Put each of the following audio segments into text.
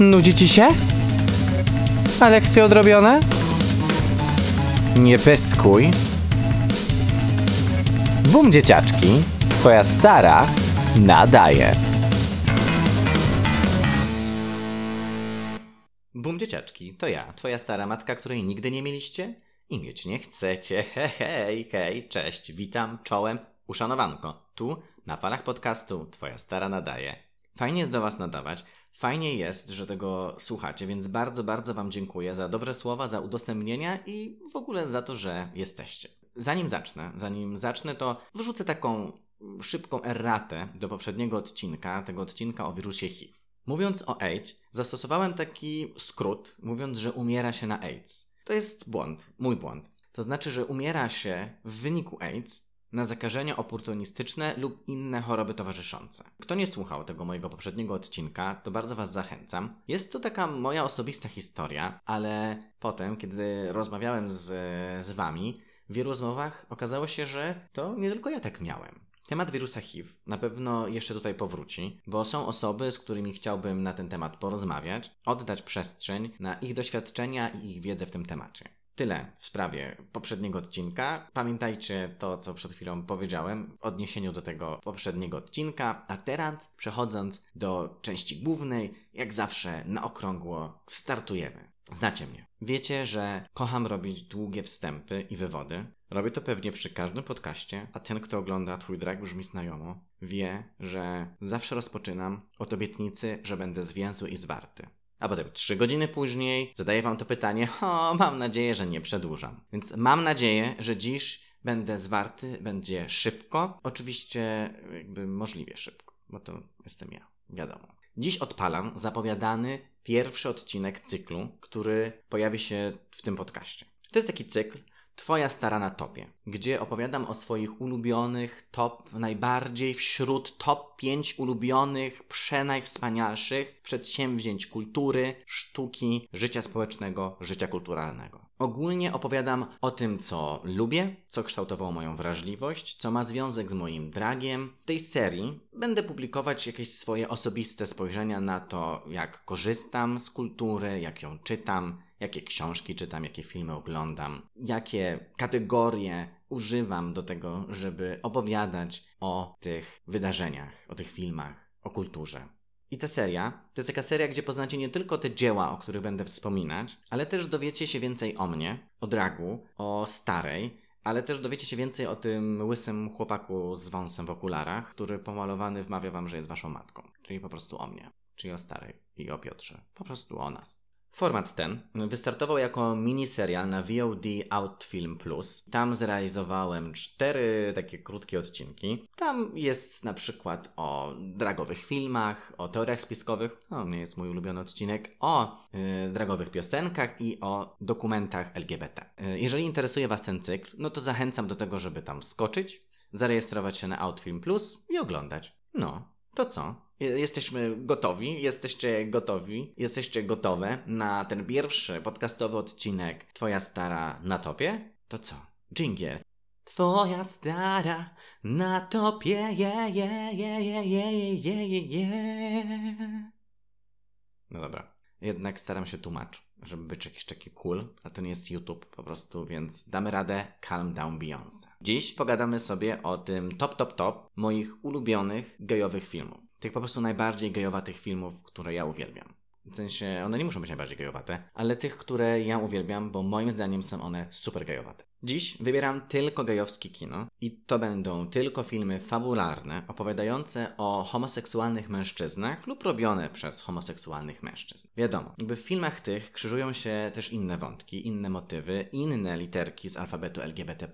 Nudzi ci się? A lekcje odrobione? Nie pyskuj. Bum dzieciaczki, twoja stara nadaje. Bum dzieciaczki, to ja, twoja stara matka, której nigdy nie mieliście i mieć nie chcecie. Hej, hej, cześć, witam, czołem, uszanowanko. Tu, na falach podcastu, twoja stara nadaje. Fajnie jest do was nadawać, fajnie jest, że tego słuchacie, więc bardzo, bardzo wam dziękuję za dobre słowa, za udostępnienia i w ogóle za to, że jesteście. Zanim zacznę, zanim zacznę, to wrzucę taką szybką erratę do poprzedniego odcinka, tego odcinka o wirusie HIV. Mówiąc o AIDS, zastosowałem taki skrót, mówiąc, że umiera się na AIDS. To jest błąd, mój błąd. To znaczy, że umiera się w wyniku AIDS na zakażenia oportunistyczne lub inne choroby towarzyszące. Kto nie słuchał tego mojego poprzedniego odcinka, to bardzo Was zachęcam. Jest to taka moja osobista historia, ale potem, kiedy rozmawiałem z, z Wami, w wielu rozmowach okazało się, że to nie tylko ja tak miałem. Temat wirusa HIV na pewno jeszcze tutaj powróci, bo są osoby, z którymi chciałbym na ten temat porozmawiać, oddać przestrzeń na ich doświadczenia i ich wiedzę w tym temacie. Tyle w sprawie poprzedniego odcinka. Pamiętajcie to, co przed chwilą powiedziałem w odniesieniu do tego poprzedniego odcinka. A teraz, przechodząc do części głównej, jak zawsze na okrągło startujemy. Znacie mnie. Wiecie, że kocham robić długie wstępy i wywody. Robię to pewnie przy każdym podcaście, a ten, kto ogląda Twój drag brzmi znajomo, wie, że zawsze rozpoczynam od obietnicy, że będę zwięzły i zwarty. A potem trzy godziny później zadaję Wam to pytanie, o, mam nadzieję, że nie przedłużam. Więc mam nadzieję, że dziś będę zwarty, będzie szybko, oczywiście jakby możliwie szybko, bo to jestem ja, wiadomo. Dziś odpalam zapowiadany pierwszy odcinek cyklu, który pojawi się w tym podcaście. To jest taki cykl Twoja stara na topie, gdzie opowiadam o swoich ulubionych top, najbardziej wśród top 5 ulubionych, przenajwspanialszych przedsięwzięć kultury, sztuki, życia społecznego, życia kulturalnego. Ogólnie opowiadam o tym, co lubię, co kształtowało moją wrażliwość, co ma związek z moim dragiem. W tej serii będę publikować jakieś swoje osobiste spojrzenia na to, jak korzystam z kultury, jak ją czytam, jakie książki czytam, jakie filmy oglądam, jakie kategorie używam do tego, żeby opowiadać o tych wydarzeniach, o tych filmach, o kulturze. I ta seria to jest taka seria, gdzie poznacie nie tylko te dzieła, o których będę wspominać, ale też dowiecie się więcej o mnie, o dragu, o starej, ale też dowiecie się więcej o tym łysym chłopaku z wąsem w okularach, który pomalowany wmawia wam, że jest waszą matką. Czyli po prostu o mnie, czyli o starej i o Piotrze. Po prostu o nas. Format ten wystartował jako miniserial na VOD Outfilm Plus. Tam zrealizowałem cztery takie krótkie odcinki. Tam jest na przykład o dragowych filmach, o teoriach spiskowych, to nie jest mój ulubiony odcinek, o yy, dragowych piosenkach i o dokumentach LGBT. Yy, jeżeli interesuje Was ten cykl, no to zachęcam do tego, żeby tam skoczyć, zarejestrować się na Outfilm Plus i oglądać. No, to co? Jesteśmy gotowi, jesteście gotowi, jesteście gotowe na ten pierwszy podcastowy odcinek Twoja stara na topie? To co? Dżingiel. Twoja stara na topie, je, je, je, je, je, je, je, je. No dobra. Jednak staram się tłumaczyć, żeby być jakiś taki cool, a to nie jest YouTube po prostu, więc damy radę Calm Down Beyoncé. Dziś pogadamy sobie o tym top, top, top moich ulubionych gejowych filmów tych po prostu najbardziej gejowatych filmów, które ja uwielbiam. W sensie, one nie muszą być najbardziej gejowate, ale tych, które ja uwielbiam, bo moim zdaniem są one super gejowate. Dziś wybieram tylko gejowskie kino i to będą tylko filmy fabularne, opowiadające o homoseksualnych mężczyznach lub robione przez homoseksualnych mężczyzn. Wiadomo, jakby w filmach tych krzyżują się też inne wątki, inne motywy, inne literki z alfabetu LGBT+,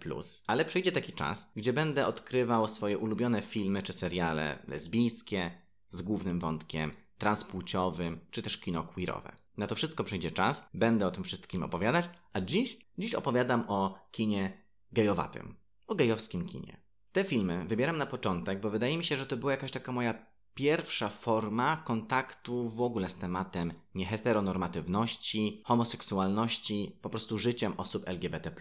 ale przyjdzie taki czas, gdzie będę odkrywał swoje ulubione filmy czy seriale lesbijskie z głównym wątkiem transpłciowym, czy też kino queerowe. Na to wszystko przyjdzie czas, będę o tym wszystkim opowiadać, a dziś, dziś opowiadam o kinie gejowatym, o gejowskim kinie. Te filmy wybieram na początek, bo wydaje mi się, że to była jakaś taka moja pierwsza forma kontaktu w ogóle z tematem nieheteronormatywności, homoseksualności, po prostu życiem osób LGBT.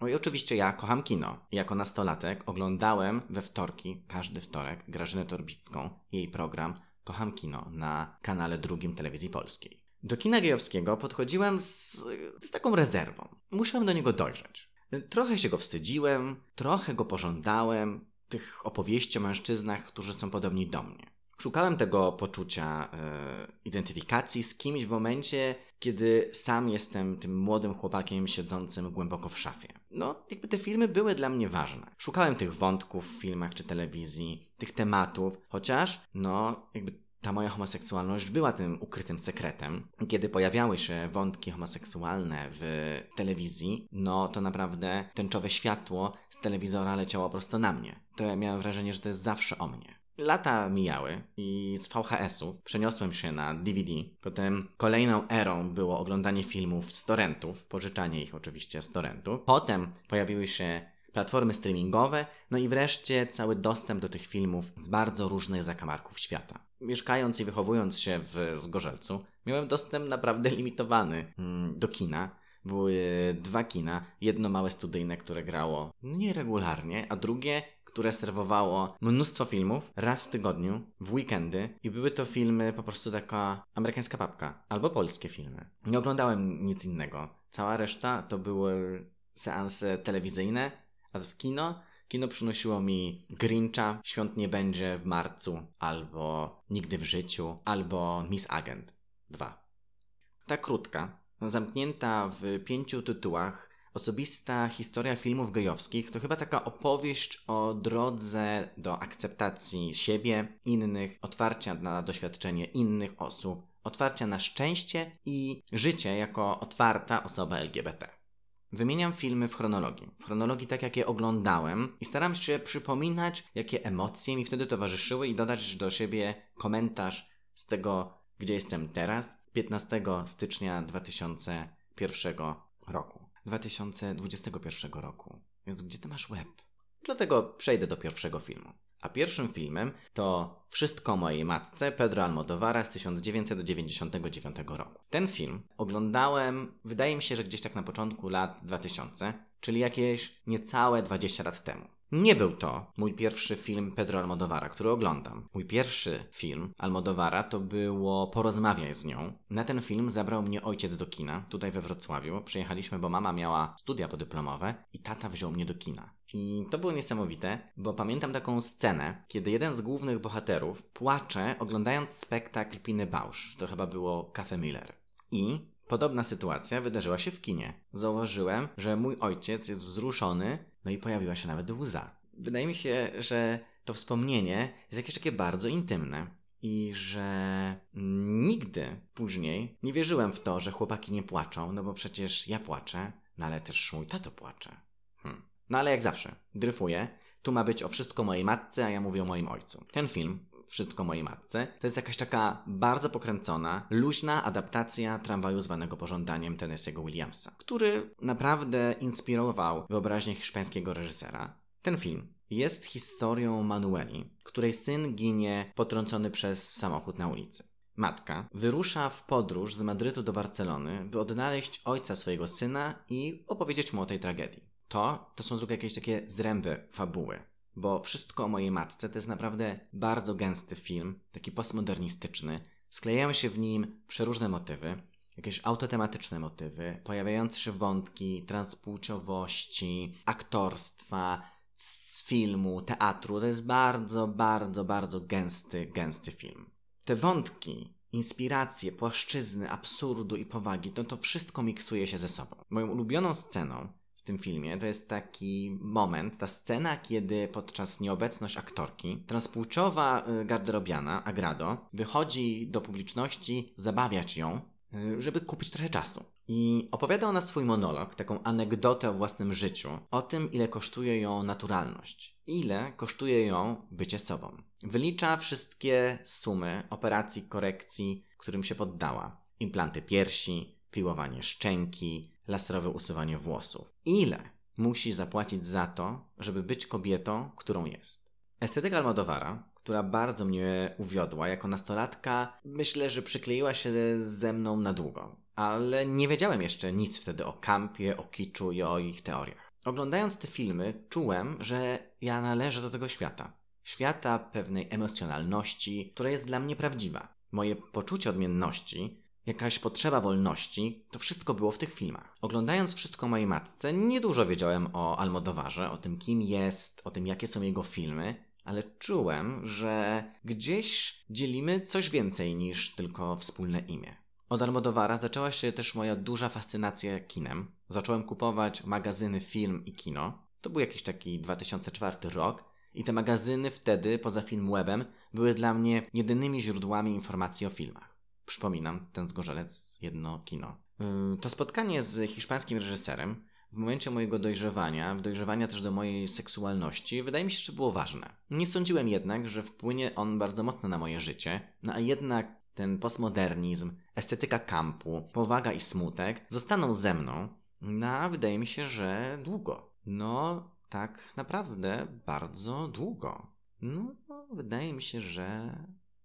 No i oczywiście ja kocham kino. Jako nastolatek oglądałem we wtorki, każdy wtorek, Grażynę Torbicką, jej program Kocham Kino na kanale drugim Telewizji Polskiej. Do kina gejowskiego podchodziłem z, z taką rezerwą. Musiałem do niego dojrzeć. Trochę się go wstydziłem, trochę go pożądałem, tych opowieści o mężczyznach, którzy są podobni do mnie. Szukałem tego poczucia e, identyfikacji z kimś w momencie, kiedy sam jestem tym młodym chłopakiem siedzącym głęboko w szafie. No, jakby te filmy były dla mnie ważne. Szukałem tych wątków w filmach czy telewizji, tych tematów, chociaż, no, jakby ta moja homoseksualność była tym ukrytym sekretem. Kiedy pojawiały się wątki homoseksualne w telewizji, no to naprawdę tęczowe światło z telewizora leciało prosto na mnie. To ja miałem wrażenie, że to jest zawsze o mnie. Lata mijały i z VHS-ów przeniosłem się na DVD. Potem kolejną erą było oglądanie filmów z torrentów, pożyczanie ich oczywiście z torrentów. Potem pojawiły się platformy streamingowe, no i wreszcie cały dostęp do tych filmów z bardzo różnych zakamarków świata. Mieszkając i wychowując się w Zgorzelcu, miałem dostęp naprawdę limitowany mm, do kina. Były dwa kina, jedno małe studyjne, które grało nieregularnie, a drugie, które serwowało mnóstwo filmów raz w tygodniu, w weekendy i były to filmy po prostu taka amerykańska papka albo polskie filmy. Nie oglądałem nic innego. Cała reszta to były seanse telewizyjne, a w kino Kino przynosiło mi Grincha, Świąt nie będzie w marcu, albo Nigdy w życiu, albo Miss Agent 2. Ta krótka, zamknięta w pięciu tytułach, osobista historia filmów gejowskich to chyba taka opowieść o drodze do akceptacji siebie, innych, otwarcia na doświadczenie innych osób, otwarcia na szczęście i życie jako otwarta osoba LGBT. Wymieniam filmy w chronologii. W chronologii tak, jak je oglądałem i staram się przypominać, jakie emocje mi wtedy towarzyszyły i dodać do siebie komentarz z tego, gdzie jestem teraz, 15 stycznia 2001 roku. 2021 roku. Więc gdzie ty masz web? Dlatego przejdę do pierwszego filmu. A pierwszym filmem to Wszystko mojej matce Pedro Almodovara z 1999 roku. Ten film oglądałem, wydaje mi się, że gdzieś tak na początku lat 2000, czyli jakieś niecałe 20 lat temu. Nie był to mój pierwszy film Pedro Almodovara, który oglądam. Mój pierwszy film Almodovara to było Porozmawiaj z nią. Na ten film zabrał mnie ojciec do kina, tutaj we Wrocławiu. Przyjechaliśmy, bo mama miała studia podyplomowe i tata wziął mnie do kina. I to było niesamowite, bo pamiętam taką scenę, kiedy jeden z głównych bohaterów płacze oglądając spektakl Piny Bausch. To chyba było Cafe Miller. I podobna sytuacja wydarzyła się w kinie. Zauważyłem, że mój ojciec jest wzruszony, no i pojawiła się nawet łza. Wydaje mi się, że to wspomnienie jest jakieś takie bardzo intymne. I że nigdy później nie wierzyłem w to, że chłopaki nie płaczą, no bo przecież ja płaczę, no ale też mój tato płacze. Hmm. No ale jak zawsze, dryfuję. Tu ma być o wszystko mojej matce, a ja mówię o moim ojcu. Ten film, Wszystko mojej matce, to jest jakaś taka bardzo pokręcona, luźna adaptacja tramwaju zwanego pożądaniem Tennessee'ego Williamsa, który naprawdę inspirował wyobraźnię hiszpańskiego reżysera. Ten film jest historią Manueli, której syn ginie potrącony przez samochód na ulicy. Matka wyrusza w podróż z Madrytu do Barcelony, by odnaleźć ojca swojego syna i opowiedzieć mu o tej tragedii. To, to są tylko jakieś takie zręby fabuły bo wszystko o mojej matce to jest naprawdę bardzo gęsty film, taki postmodernistyczny. Sklejają się w nim przeróżne motywy, jakieś autotematyczne motywy, pojawiające się wątki transpłciowości, aktorstwa, z filmu, teatru. To jest bardzo, bardzo, bardzo gęsty, gęsty film. Te wątki, inspiracje, płaszczyzny, absurdu i powagi, to to wszystko miksuje się ze sobą. Moją ulubioną sceną w tym filmie to jest taki moment, ta scena, kiedy podczas nieobecności aktorki transpłciowa y, garderobiana Agrado wychodzi do publiczności zabawiać ją, y, żeby kupić trochę czasu. I opowiada ona swój monolog, taką anegdotę o własnym życiu, o tym, ile kosztuje ją naturalność, ile kosztuje ją bycie sobą. Wylicza wszystkie sumy operacji korekcji, którym się poddała. Implanty piersi, piłowanie szczęki, laserowe usuwanie włosów. Ile musi zapłacić za to, żeby być kobietą, którą jest? Estetyka Almodovara, która bardzo mnie uwiodła jako nastolatka, myślę, że przykleiła się ze mną na długo. Ale nie wiedziałem jeszcze nic wtedy o kampie, o kiczu i o ich teoriach. Oglądając te filmy, czułem, że ja należę do tego świata. Świata pewnej emocjonalności, która jest dla mnie prawdziwa. Moje poczucie odmienności jakaś potrzeba wolności, to wszystko było w tych filmach. Oglądając wszystko mojej matce, niedużo wiedziałem o Almodowarze, o tym kim jest, o tym jakie są jego filmy, ale czułem, że gdzieś dzielimy coś więcej niż tylko wspólne imię. Od Almodowara zaczęła się też moja duża fascynacja kinem. Zacząłem kupować magazyny film i kino. To był jakiś taki 2004 rok i te magazyny wtedy, poza Filmwebem, były dla mnie jedynymi źródłami informacji o filmach. Przypominam, ten zgorzelec, jedno kino. Yy, to spotkanie z hiszpańskim reżyserem w momencie mojego dojrzewania, dojrzewania też do mojej seksualności, wydaje mi się, że było ważne. Nie sądziłem jednak, że wpłynie on bardzo mocno na moje życie, no a jednak ten postmodernizm, estetyka kampu, powaga i smutek zostaną ze mną na, wydaje mi się, że długo. No, tak naprawdę bardzo długo. No, wydaje mi się, że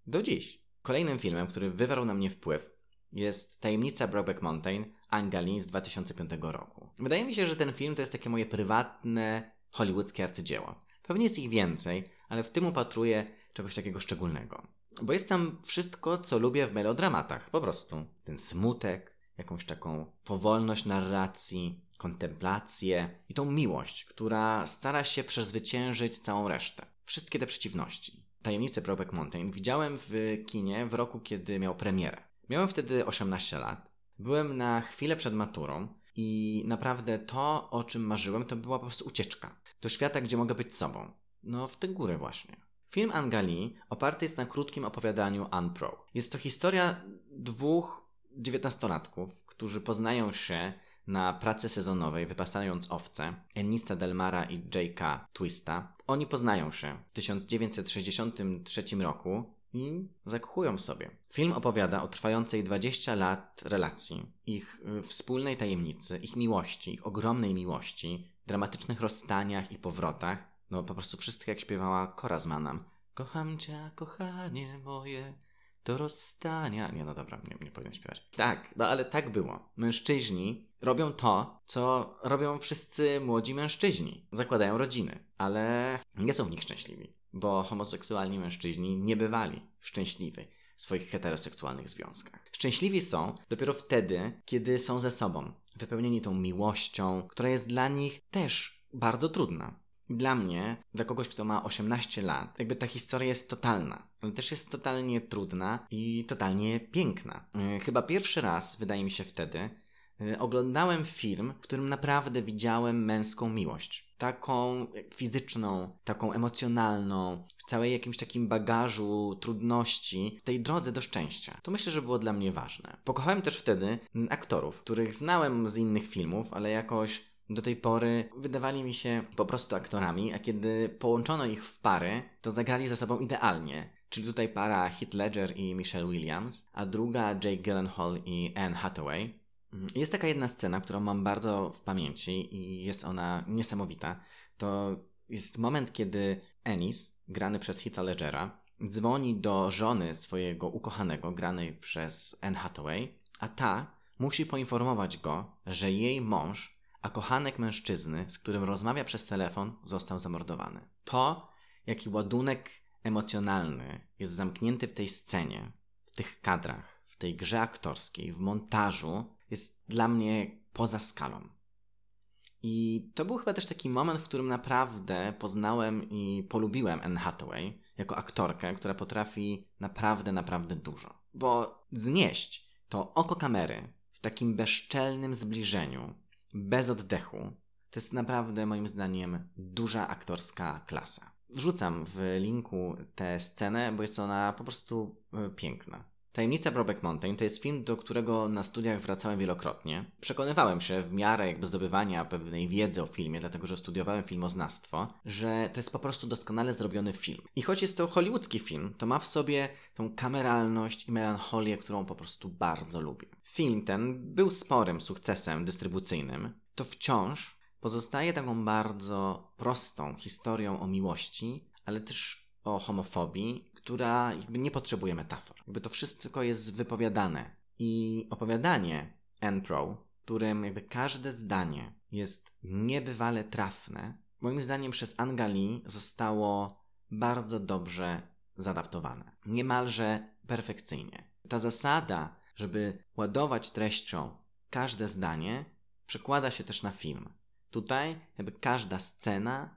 do dziś. Kolejnym filmem, który wywarł na mnie wpływ, jest Tajemnica Brokeback Mountain Angali z 2005 roku. Wydaje mi się, że ten film to jest takie moje prywatne hollywoodzkie arcydzieło. Pewnie jest ich więcej, ale w tym upatruję czegoś takiego szczególnego. Bo jest tam wszystko, co lubię w melodramatach. Po prostu. Ten smutek, jakąś taką powolność narracji, kontemplację i tą miłość, która stara się przezwyciężyć całą resztę. Wszystkie te przeciwności. Tajemnicę Brokeback Mountain widziałem w kinie w roku, kiedy miał premierę. Miałem wtedy 18 lat. Byłem na chwilę przed maturą i naprawdę to, o czym marzyłem, to była po prostu ucieczka. Do świata, gdzie mogę być sobą. No, w tę górę właśnie. Film Angali oparty jest na krótkim opowiadaniu Unpro. Jest to historia dwóch dziewiętnastolatków, którzy poznają się na pracy sezonowej, wypasając owce, Enista Delmara i J.K. Twista. Oni poznają się w 1963 roku i zakchują w sobie. Film opowiada o trwającej 20 lat relacji, ich y, wspólnej tajemnicy, ich miłości, ich ogromnej miłości, dramatycznych rozstaniach i powrotach. No po prostu wszystko jak śpiewała Cora Zmanam. Kocham cię, kochanie moje, do rozstania. Nie, no dobra, nie, nie powinien śpiewać. Tak, no ale tak było. Mężczyźni robią to, co robią wszyscy młodzi mężczyźni. Zakładają rodziny, ale nie są w nich szczęśliwi, bo homoseksualni mężczyźni nie bywali szczęśliwi w swoich heteroseksualnych związkach. Szczęśliwi są dopiero wtedy, kiedy są ze sobą, wypełnieni tą miłością, która jest dla nich też bardzo trudna. Dla mnie, dla kogoś, kto ma 18 lat, jakby ta historia jest totalna, ale też jest totalnie trudna i totalnie piękna. E, chyba pierwszy raz, wydaje mi się wtedy, oglądałem film, w którym naprawdę widziałem męską miłość. Taką fizyczną, taką emocjonalną, w całej jakimś takim bagażu trudności, w tej drodze do szczęścia. To myślę, że było dla mnie ważne. Pokochałem też wtedy aktorów, których znałem z innych filmów, ale jakoś do tej pory wydawali mi się po prostu aktorami, a kiedy połączono ich w pary, to zagrali ze sobą idealnie. Czyli tutaj para Heath Ledger i Michelle Williams, a druga Jake Gyllenhaal i Anne Hathaway. Mm, jest taka jedna scena, którą mam bardzo w pamięci i jest ona niesamowita. To jest moment, kiedy Ennis, grany przez Heatha Ledgera, dzwoni do żony swojego ukochanego, granej przez Anne Hathaway, a ta musi poinformować go, że jej mąż a kochanek mężczyzny, z którym rozmawia przez telefon, został zamordowany. To, jaki ładunek emocjonalny jest zamknięty w tej scenie, w tych kadrach, w tej grze aktorskiej, w montażu, jest dla mnie poza skalą. I to był chyba też taki moment, w którym naprawdę poznałem i polubiłem Anne Hathaway jako aktorkę, która potrafi naprawdę, naprawdę dużo. Bo znieść to oko kamery w takim bezczelnym zbliżeniu, bez oddechu. To jest naprawdę moim zdaniem duża aktorska klasa. Wrzucam w linku tę scenę, bo jest ona po prostu e, piękna. Tajemnica Brokeback Mountain to jest film, do którego na studiach wracałem wielokrotnie. Przekonywałem się w miarę jakby zdobywania pewnej wiedzy o filmie, dlatego że studiowałem filmoznawstwo, że to jest po prostu doskonale zrobiony film. I choć jest to hollywoodzki film, to ma w sobie tą kameralność i melancholię, którą po prostu bardzo lubię. Film ten był sporym sukcesem dystrybucyjnym, to wciąż pozostaje taką bardzo prostą historią o miłości, ale też o homofobii, która jakby nie potrzebuje metafor. Jakby to wszystko jest wypowiadane. I opowiadanie N-Pro, w którym jakby każde zdanie jest niebywale trafne, moim zdaniem przez Angali zostało bardzo dobrze zaadaptowane. Niemalże perfekcyjnie. Ta zasada, żeby ładować treścią każde zdanie, przekłada się też na film. Tutaj jakby każda scena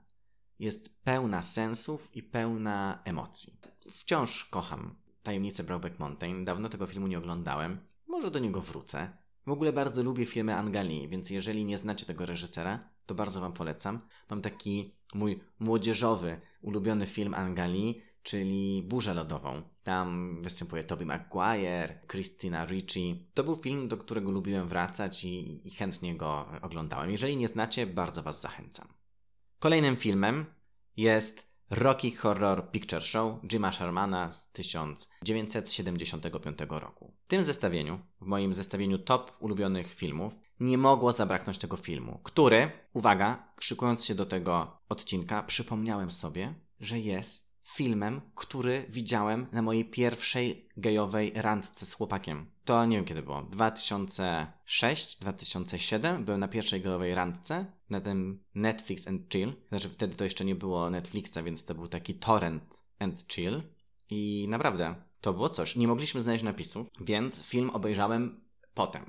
jest pełna sensów i pełna emocji. Wciąż kocham Tajemnicę Brokeback Mountain. Dawno tego filmu nie oglądałem. Może do niego wrócę. W ogóle bardzo lubię filmy Angali, więc jeżeli nie znacie tego reżysera, to bardzo Wam polecam. Mam taki mój młodzieżowy, ulubiony film Angali, czyli Burzę Lodową. Tam występuje Tobey Maguire, Christina Ricci. To był film, do którego lubiłem wracać i, i chętnie go oglądałem. Jeżeli nie znacie, bardzo Was zachęcam. Kolejnym filmem jest Rocky Horror Picture Show Jima Shermana z 1975 roku. W tym zestawieniu, w moim zestawieniu top ulubionych filmów, nie mogło zabraknąć tego filmu, który, uwaga, szykując się do tego odcinka, przypomniałem sobie, że jest filmem, który widziałem na mojej pierwszej gejowej randce z chłopakiem. To nie wiem kiedy było. 2006, 2007 byłem na pierwszej gejowej randce na tym Netflix and Chill. Znaczy wtedy to jeszcze nie było Netflixa, więc to był taki torrent and chill. I naprawdę, to było coś. Nie mogliśmy znaleźć napisów, więc film obejrzałem potem.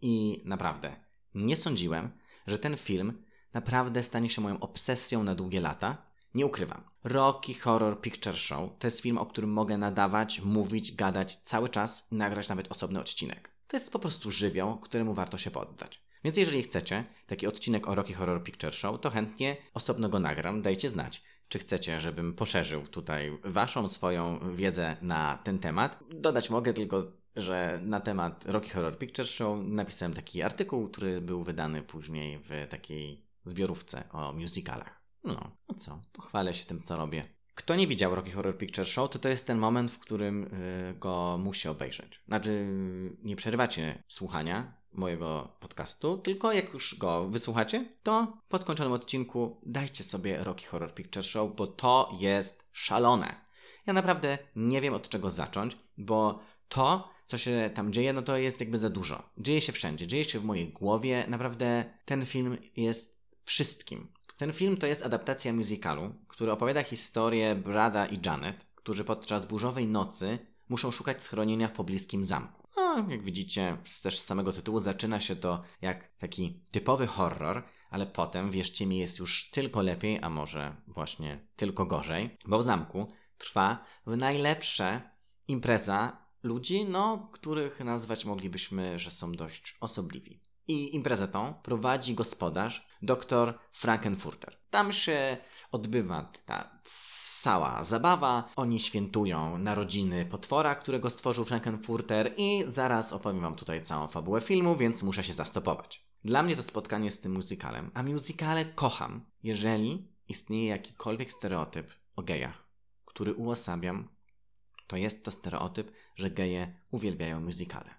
I naprawdę, nie sądziłem, że ten film naprawdę stanie się moją obsesją na długie lata nie ukrywam. Rocky Horror Picture Show to jest film, o którym mogę nadawać, mówić, gadać cały czas i nagrać nawet osobny odcinek. To jest po prostu żywioł, któremu warto się poddać. Więc jeżeli chcecie taki odcinek o Rocky Horror Picture Show, to chętnie osobno go nagram, dajcie znać. Czy chcecie, żebym poszerzył tutaj waszą swoją wiedzę na ten temat? Dodać mogę tylko, że na temat Rocky Horror Picture Show napisałem taki artykuł, który był wydany później w takiej zbiorówce o musicalach. No, a co? Pochwalę się tym, co robię. Kto nie widział Rocky Horror Picture Show, to to jest ten moment, w którym y, go musi obejrzeć. Znaczy, nie przerywacie słuchania mojego podcastu, tylko jak już go wysłuchacie, to po skończonym odcinku dajcie sobie Rocky Horror Picture Show, bo to jest szalone. Ja naprawdę nie wiem od czego zacząć, bo to, co się tam dzieje, no to jest jakby za dużo. Dzieje się wszędzie, dzieje się w mojej głowie. Naprawdę ten film jest wszystkim. Ten film to jest adaptacja musicalu, który opowiada historię Brada i Janet, którzy podczas burzowej nocy muszą szukać schronienia w pobliskim zamku. No, jak widzicie, też z samego tytułu zaczyna się to jak taki typowy horror, ale potem, wierzcie mi, jest już tylko lepiej, a może właśnie tylko gorzej, bo w zamku trwa w najlepsze impreza ludzi, no, których nazwać moglibyśmy, że są dość osobliwi. I imprezę tą prowadzi gospodarz, dr Frankenfurter. Tam się odbywa ta cała zabawa. Oni świętują narodziny potwora, którego stworzył Frankenfurter i zaraz opowiem wam tutaj całą fabułę filmu, więc muszę się zastopować. Dla mnie to spotkanie z tym musicalem, a musicale kocham, jeżeli istnieje jakikolwiek stereotyp o gejach, który uosabiam, to jest to stereotyp, że geje uwielbiają musicale.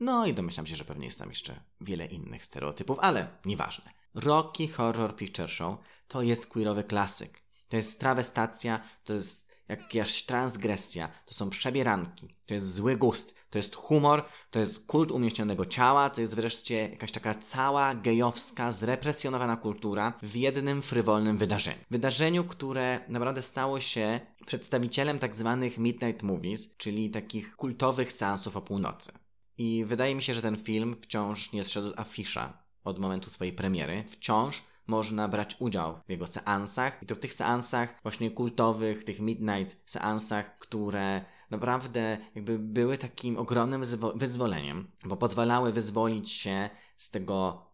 No i domyślam się, że pewnie jest tam jeszcze wiele innych stereotypów, ale nieważne. Rocky Horror Picture Show to jest queerowy klasyk. To jest trawestacja, to jest jakaś transgresja, to są przebieranki, to jest zły gust, to jest humor, to jest kult umieśnionego ciała, to jest wreszcie jakaś taka cała gejowska, zrepresjonowana kultura w jednym frywolnym wydarzeniu. Wydarzeniu, które naprawdę stało się przedstawicielem tak zwanych midnight movies, czyli takich kultowych seansów o północy. I wydaje mi się, że ten film wciąż nie zszedł z afisza od momentu swojej premiery. Wciąż można brać udział w jego seansach i to w tych seansach właśnie kultowych, tych midnight seansach, które naprawdę jakby były takim ogromnym wyzwoleniem, bo pozwalały wyzwolić się z tego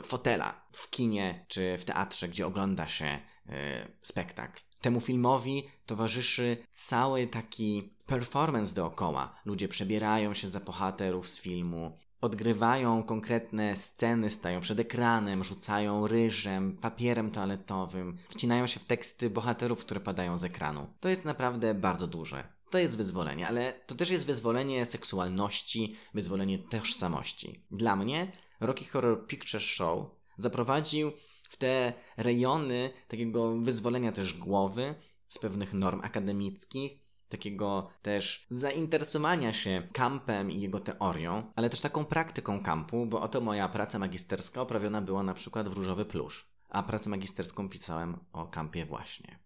y, fotela w kinie czy w teatrze, gdzie ogląda się y, spektakl. Temu filmowi towarzyszy cały taki performance dookoła. Ludzie przebierają się za bohaterów z filmu, odgrywają konkretne sceny, stają przed ekranem, rzucają ryżem, papierem toaletowym, wcinają się w teksty bohaterów, które padają z ekranu. To jest naprawdę bardzo duże. To jest wyzwolenie, ale to też jest wyzwolenie seksualności, wyzwolenie tożsamości. Dla mnie Rocky Horror Picture Show zaprowadził w te rejony takiego wyzwolenia też głowy z pewnych norm akademickich, takiego też zainteresowania się kampem i jego teorią, ale też taką praktyką kampu, bo oto moja praca magisterska oprawiona była na przykład w Różowy Plusz, a pracę magisterską pisałem o kampie właśnie.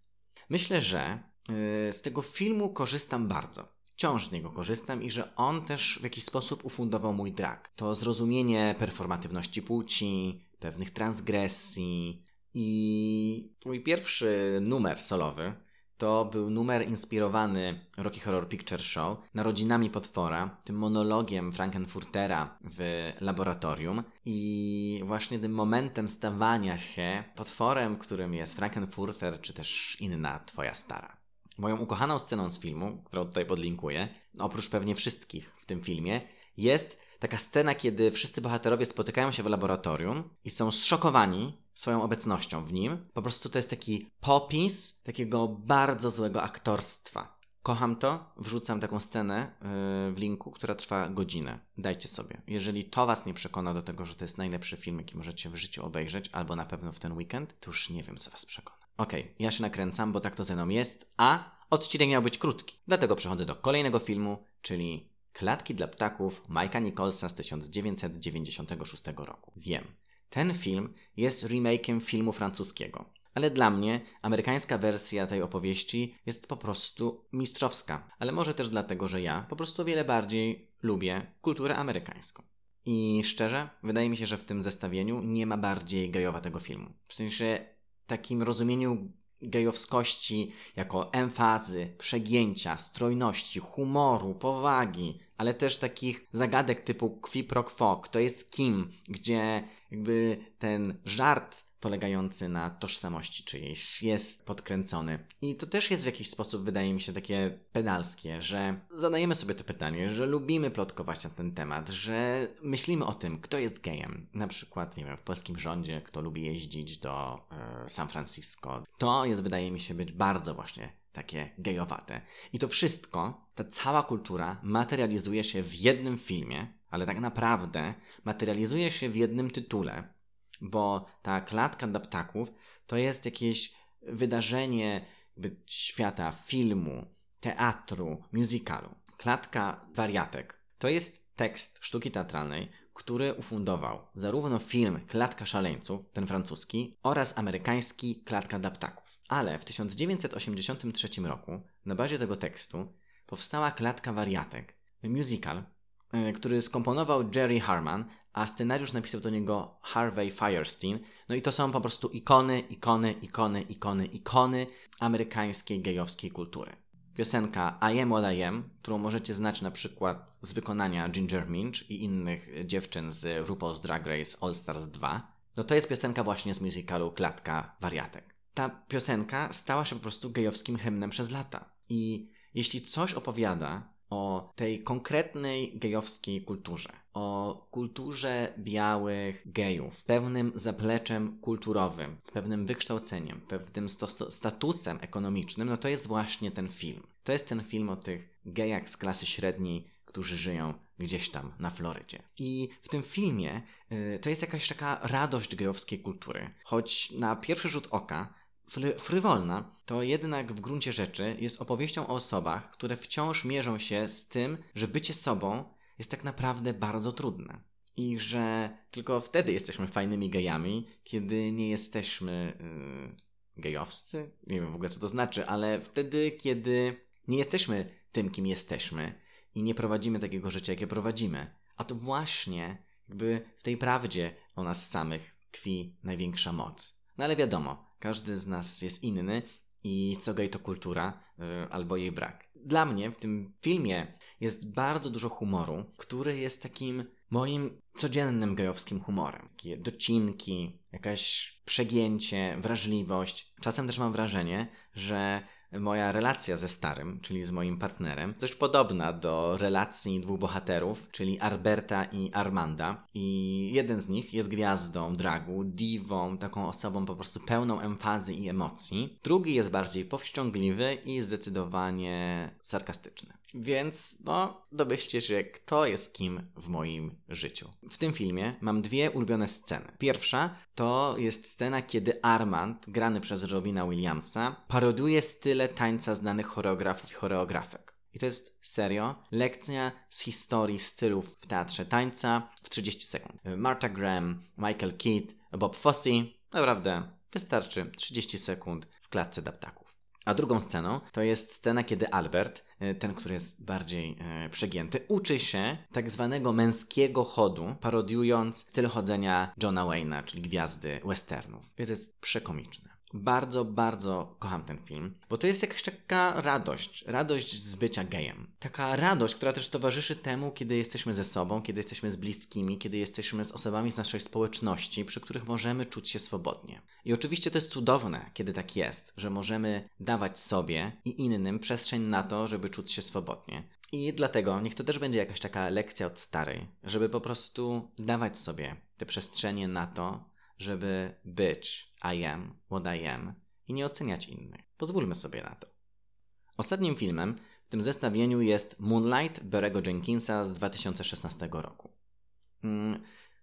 Myślę, że yy, z tego filmu korzystam bardzo. wciąż z niego korzystam i że on też w jakiś sposób ufundował mój drag. To zrozumienie performatywności płci, pewnych transgresji i mój pierwszy numer solowy to był numer inspirowany Rocky Horror Picture Show narodzinami potwora, tym monologiem Frankenfurtera w laboratorium i właśnie tym momentem stawania się potworem, którym jest Frankenfurter, czy też inna twoja stara. Moją ukochaną sceną z filmu, którą tutaj podlinkuję, oprócz pewnie wszystkich w tym filmie, jest taka scena, kiedy wszyscy bohaterowie spotykają się w laboratorium i są zszokowani swoją obecnością w nim. Po prostu to jest taki popis takiego bardzo złego aktorstwa. Kocham to, wrzucam taką scenę yy, w linku, która trwa godzinę. Dajcie sobie. Jeżeli to Was nie przekona do tego, że to jest najlepszy film, jaki możecie w życiu obejrzeć, albo na pewno w ten weekend, to już nie wiem, co Was przekona. Okej, okay, ja się nakręcam, bo tak to ze mną jest, a odcinek miał być krótki. Dlatego przechodzę do kolejnego filmu, czyli Klatki dla ptaków Majka Nicholsa z 1996 roku. Wiem, ten film jest remakiem filmu francuskiego. Ale dla mnie amerykańska wersja tej opowieści jest po prostu mistrzowska. Ale może też dlatego, że ja po prostu wiele bardziej lubię kulturę amerykańską. I szczerze, wydaje mi się, że w tym zestawieniu nie ma bardziej gejowatego filmu. W sensie takim rozumieniu gejowskości jako emfazy, przegięcia, strojności, humoru, powagi, ale też takich zagadek typu qui pro quo, kto jest kim, gdzie jakby ten żart polegający na tożsamości czyjejś jest podkręcony. I to też jest w jakiś sposób, wydaje mi się, takie pedalskie, że zadajemy sobie to pytanie, że lubimy plotkować na ten temat, że myślimy o tym, kto jest gejem. Na przykład, nie wiem, w polskim rządzie, kto lubi jeździć do e, San Francisco. To jest, wydaje mi się, być bardzo właśnie takie gejowate. I to wszystko, ta cała kultura materializuje się w jednym filmie, ale tak naprawdę materializuje się w jednym tytule, bo ta klatka dla ptaków to jest jakieś wydarzenie świata filmu, teatru, musicalu. Klatka wariatek to jest tekst sztuki teatralnej, który ufundował zarówno film Klatka Szaleńców, ten francuski, oraz amerykański Klatka dla ptaków. Ale w 1983 roku na bazie tego tekstu powstała Klatka Wariatek, musical, który skomponował Jerry Harman, a scenariusz napisał do niego Harvey Firestein. No i to są po prostu ikony, ikony, ikony, ikony, ikony amerykańskiej gejowskiej kultury. Piosenka I Am What I Am, którą możecie znać na przykład z wykonania Ginger Minch i innych dziewczyn z RuPaul's Drag Race All Stars 2, no to jest piosenka właśnie z musicalu Klatka Wariatek. Ta piosenka stała się po prostu gejowskim hymnem przez lata. I jeśli coś opowiada o tej konkretnej gejowskiej kulturze, o kulturze białych gejów, pewnym zapleczem kulturowym, z pewnym wykształceniem, pewnym statusem ekonomicznym, no to jest właśnie ten film. To jest ten film o tych gejach z klasy średniej, którzy żyją gdzieś tam na Florydzie. I w tym filmie y, to jest jakaś taka radość gejowskiej kultury. Choć na pierwszy rzut oka frywolna, to jednak w gruncie rzeczy jest opowieścią o osobach, które wciąż mierzą się z tym, że bycie sobą jest tak naprawdę bardzo trudne. I że tylko wtedy jesteśmy fajnymi gejami, kiedy nie jesteśmy yy, gejowscy. Nie wiem w ogóle co to znaczy, ale wtedy, kiedy nie jesteśmy tym, kim jesteśmy i nie prowadzimy takiego życia, jakie prowadzimy. A to właśnie jakby w tej prawdzie o nas samych tkwi największa moc. No ale wiadomo, każdy z nas jest inny i co gej to kultura yy, albo jej brak. Dla mnie w tym filmie jest bardzo dużo humoru, który jest takim moim codziennym gejowskim humorem. Takie docinki, jakaś przegięcie, wrażliwość. Czasem też mam wrażenie, że moja relacja ze starym, czyli z moim partnerem, dość podobna do relacji dwóch bohaterów, czyli Alberta i Armanda. I jeden z nich jest gwiazdą dragu, diwą, taką osobą po prostu pełną emfazy i emocji. Drugi jest bardziej powściągliwy i zdecydowanie sarkastyczny. Więc, no, domyślcie się, kto jest kim w moim życiu. W tym filmie mam dwie ulubione sceny. Pierwsza to jest scena, kiedy Armand, grany przez Robina Williamsa, paroduje style tańca znanych choreografów i choreografek. I to jest serio lekcja z historii stylów w teatrze tańca w 30 sekund. Martha Graham, Michael Keith, Bob Fosse. Naprawdę wystarczy 30 sekund w klatce dla ptaków. A drugą sceną to jest scena, kiedy Albert, e, ten, który jest bardziej e, przegięty, uczy się tak zwanego męskiego chodu, parodiując styl chodzenia Johna Wayne'a, czyli gwiazdy westernów. I to jest przekomiczne. Bardzo, bardzo kocham ten film, bo to jest jakaś taka radość, radość z bycia gejem. Taka radość, która też towarzyszy temu, kiedy jesteśmy ze sobą, kiedy jesteśmy z bliskimi, kiedy jesteśmy z osobami z naszej społeczności, przy których możemy czuć się swobodnie. I oczywiście to jest cudowne, kiedy tak jest, że możemy dawać sobie i innym przestrzeń na to, żeby czuć się swobodnie. I dlatego niech to też będzie jakaś taka lekcja od starej, żeby po prostu dawać sobie te przestrzenie na to, żeby być I am what I am i nie oceniać innych. Pozwólmy sobie na to. Ostatnim filmem w tym zestawieniu jest Moonlight Berego Jenkinsa z 2016 roku. Hmm,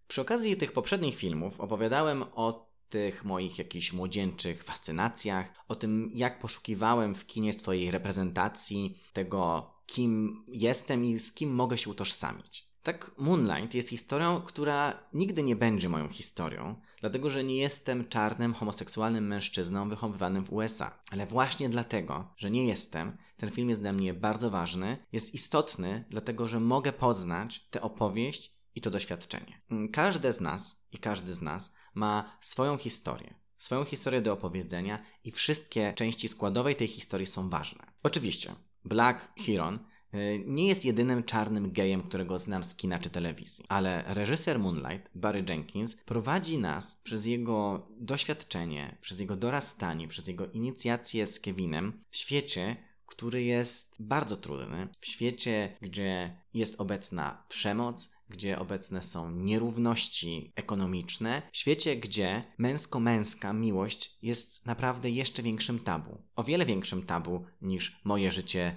przy okazji tych poprzednich filmów opowiadałem o tych moich jakichś młodzieńczych fascynacjach, o tym, jak poszukiwałem w kinie swojej reprezentacji, tego, kim jestem i z kim mogę się utożsamić. Tak, Moonlight jest historią, która nigdy nie będzie moją historią, dlatego że nie jestem czarnym, homoseksualnym mężczyzną wychowywanym w USA. Ale właśnie dlatego, że nie jestem, ten film jest dla mnie bardzo ważny, jest istotny, dlatego że mogę poznać tę opowieść i to doświadczenie. Każde z nas i każdy z nas ma swoją historię. Swoją historię do opowiedzenia i wszystkie części składowej tej historii są ważne. Oczywiście, Black Huron E, nie jest jedynym czarnym gejem, którego znam z kina czy telewizji, ale reżyser Moonlight, Barry Jenkins, prowadzi nas przez jego doświadczenie, przez jego dorastanie, przez jego inicjację z Kevinem w świecie, który jest bardzo trudny, w świecie, gdzie jest obecna przemoc, gdzie obecne są nierówności ekonomiczne, w świecie, gdzie męsko-męska miłość jest naprawdę jeszcze większym tabu. O wiele większym tabu niż moje życie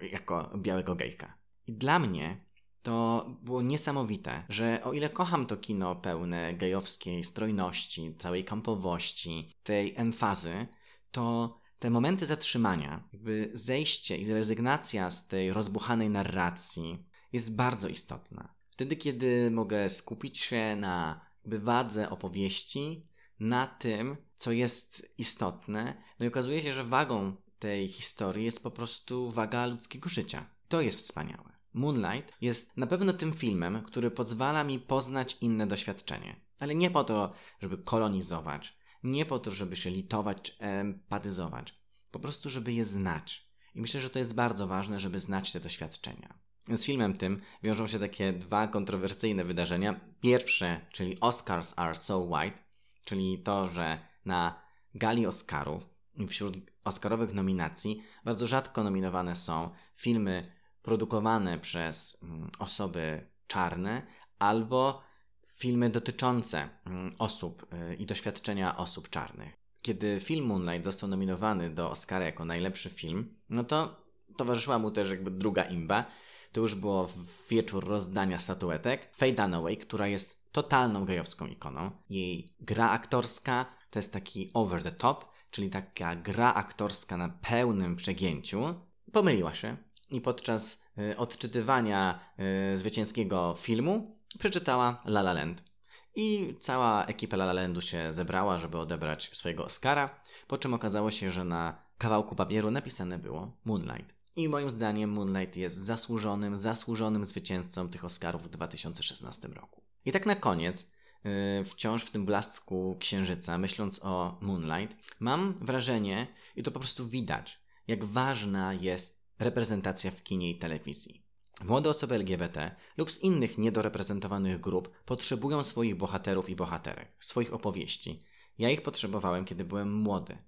yy, jako białego gejka. I dla mnie to było niesamowite, że o ile kocham to kino pełne gejowskiej strojności, całej kampowości, tej emfazy, to te momenty zatrzymania, jakby zejście i rezygnacja z tej rozbuchanej narracji jest bardzo istotna. Wtedy, kiedy mogę skupić się na wadze opowieści, na tym, co jest istotne, no i okazuje się, że wagą tej historii jest po prostu waga ludzkiego życia. To jest wspaniałe. Moonlight jest na pewno tym filmem, który pozwala mi poznać inne doświadczenie. Ale nie po to, żeby kolonizować, nie po to, żeby się litować czy empatyzować, po prostu, żeby je znać. I myślę, że to jest bardzo ważne, żeby znać te doświadczenia. Z filmem tym wiążą się takie dwa kontrowersyjne wydarzenia. Pierwsze, czyli Oscars are so white, czyli to, że na gali Oscarów, wśród Oscarowych nominacji, bardzo rzadko nominowane są filmy produkowane przez mm, osoby czarne albo filmy dotyczące mm, osób y, i doświadczenia osób czarnych. Kiedy film Moonlight został nominowany do Oscara jako najlepszy film, no to towarzyszyła mu też jakby druga imba, to już było wieczór rozdania statuetek. Faye Dunaway, która jest totalną gejowską ikoną. Jej gra aktorska to jest taki over the top, czyli taka gra aktorska na pełnym przegięciu. Pomyliła się i podczas y, odczytywania y, zwycięskiego filmu przeczytała La La Land. I cała ekipa La La Landu się zebrała, żeby odebrać swojego Oscara, po czym okazało się, że na kawałku papieru napisane było Moonlight. I moim zdaniem Moonlight jest zasłużonym, zasłużonym zwycięzcą tych Oscarów w 2016 roku. I tak na koniec, yy, wciąż w tym blasku księżyca, myśląc o Moonlight, mam wrażenie, i to po prostu widać, jak ważna jest reprezentacja w kinie i telewizji. Młode osoby LGBT lub z innych niedoreprezentowanych grup potrzebują swoich bohaterów i bohaterek, swoich opowieści. Ja ich potrzebowałem, kiedy byłem młody.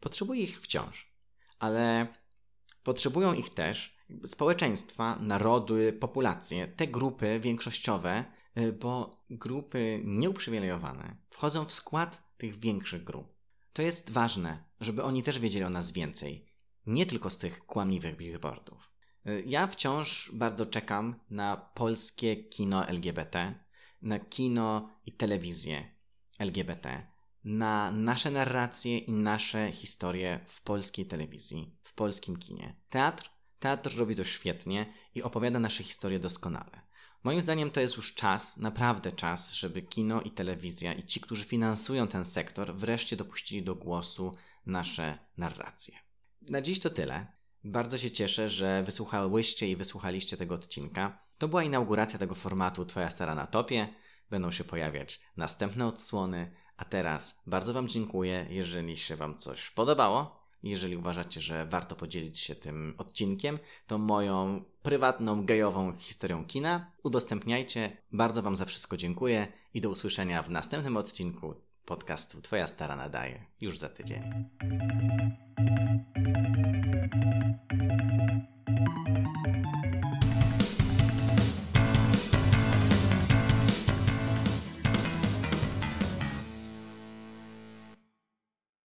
Potrzebuję ich wciąż. Ale Potrzebują ich też społeczeństwa, narody, populacje, te grupy większościowe, y, bo grupy nieuprzywilejowane wchodzą w skład tych większych grup. To jest ważne, żeby oni też wiedzieli o nas więcej, nie tylko z tych kłamliwych billboardów. Y, ja wciąż bardzo czekam na polskie kino LGBT, na kino i telewizję LGBT, na nasze narracje i nasze historie w polskiej telewizji, w polskim kinie. Teatr? Teatr robi to świetnie i opowiada nasze historie doskonale. Moim zdaniem to jest już czas, naprawdę czas, żeby kino i telewizja i ci, którzy finansują ten sektor, wreszcie dopuścili do głosu nasze narracje. na dziś to tyle. Bardzo się cieszę, że wysłuchałyście i wysłuchaliście tego odcinka. To była inauguracja tego formatu Twoja stara na topie. Będą się pojawiać następne odsłony. A teraz bardzo Wam dziękuję, jeżeli się Wam coś podobało. Jeżeli uważacie, że warto podzielić się tym odcinkiem, to moją prywatną, gejową historią kina udostępniajcie. Bardzo Wam za wszystko dziękuję i do usłyszenia w następnym odcinku podcastu Twoja stara nadaje już za tydzień.